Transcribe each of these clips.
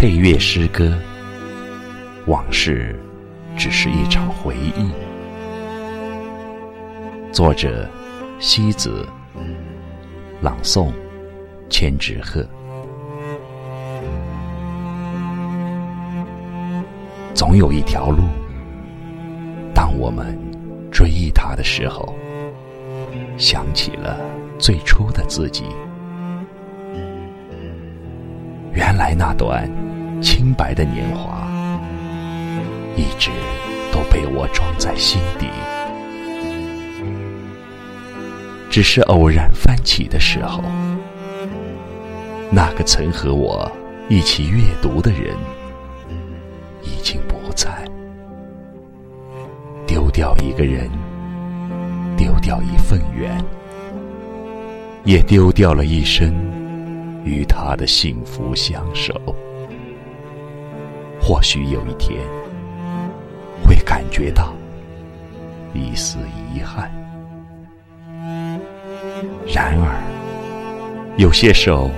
配乐诗歌，往事只是一场回忆。作者：西子，朗诵：千纸鹤。总有一条路，当我们追忆它的时候，想起了最初的自己。原来那段清白的年华，一直都被我装在心底。只是偶然翻起的时候，那个曾和我一起阅读的人，已经不在。丢掉一个人，丢掉一份缘，也丢掉了一生。与他的幸福相守，或许有一天会感觉到一丝遗憾。然而，有些手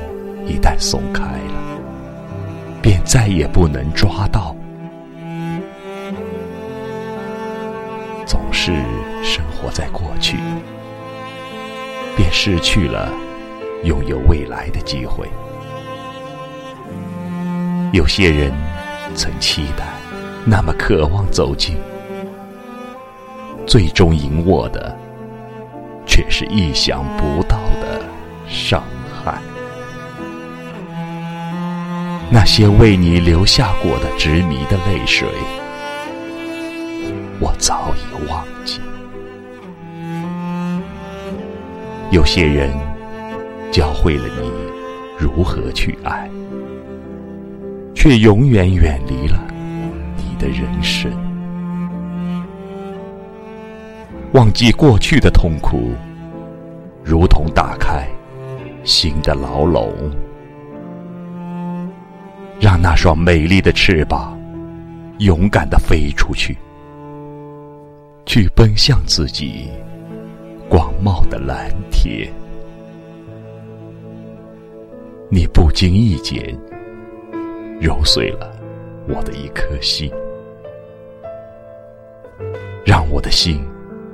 一旦松开了，便再也不能抓到。总是生活在过去，便失去了。拥有未来的机会。有些人曾期待，那么渴望走近，最终赢握的，却是意想不到的伤害。那些为你留下过的执迷的泪水，我早已忘记。有些人。教会了你如何去爱，却永远远离了你的人生。忘记过去的痛苦，如同打开新的牢笼，让那双美丽的翅膀勇敢的飞出去，去奔向自己广袤的蓝天。你不经意间揉碎了我的一颗心，让我的心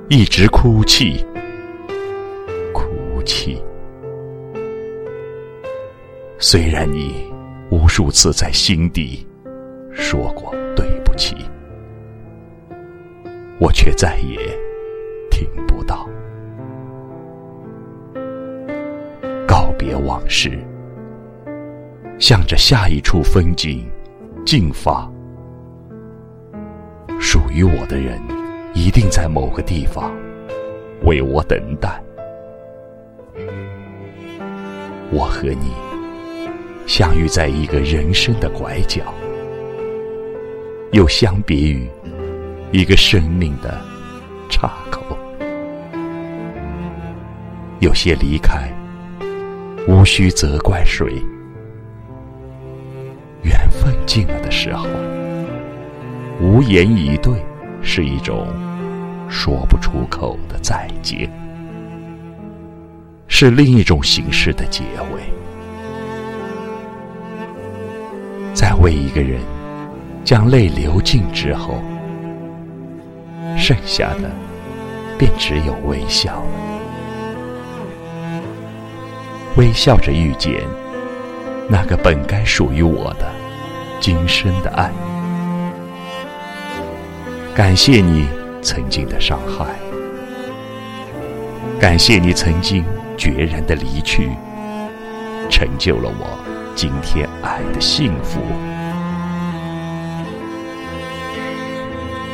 一直哭泣，哭泣。虽然你无数次在心底说过对不起，我却再也听不到。告别往事。向着下一处风景进发，属于我的人一定在某个地方为我等待。我和你相遇在一个人生的拐角，又相别于一个生命的岔口。有些离开，无需责怪谁。缘分尽了的时候，无言以对，是一种说不出口的再见，是另一种形式的结尾。在为一个人将泪流尽之后，剩下的便只有微笑了，微笑着遇见那个本该属于我的。今生的爱，感谢你曾经的伤害，感谢你曾经决然的离去，成就了我今天爱的幸福。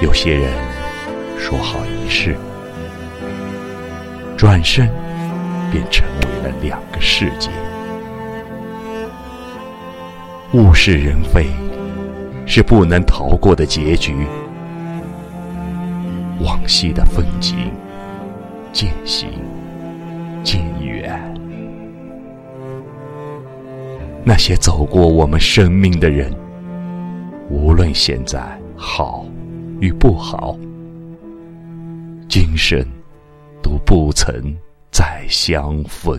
有些人说好一世，转身便成为了两个世界。物是人非，是不能逃过的结局。往昔的风景渐行渐远，那些走过我们生命的人，无论现在好与不好，今生都不曾再相逢。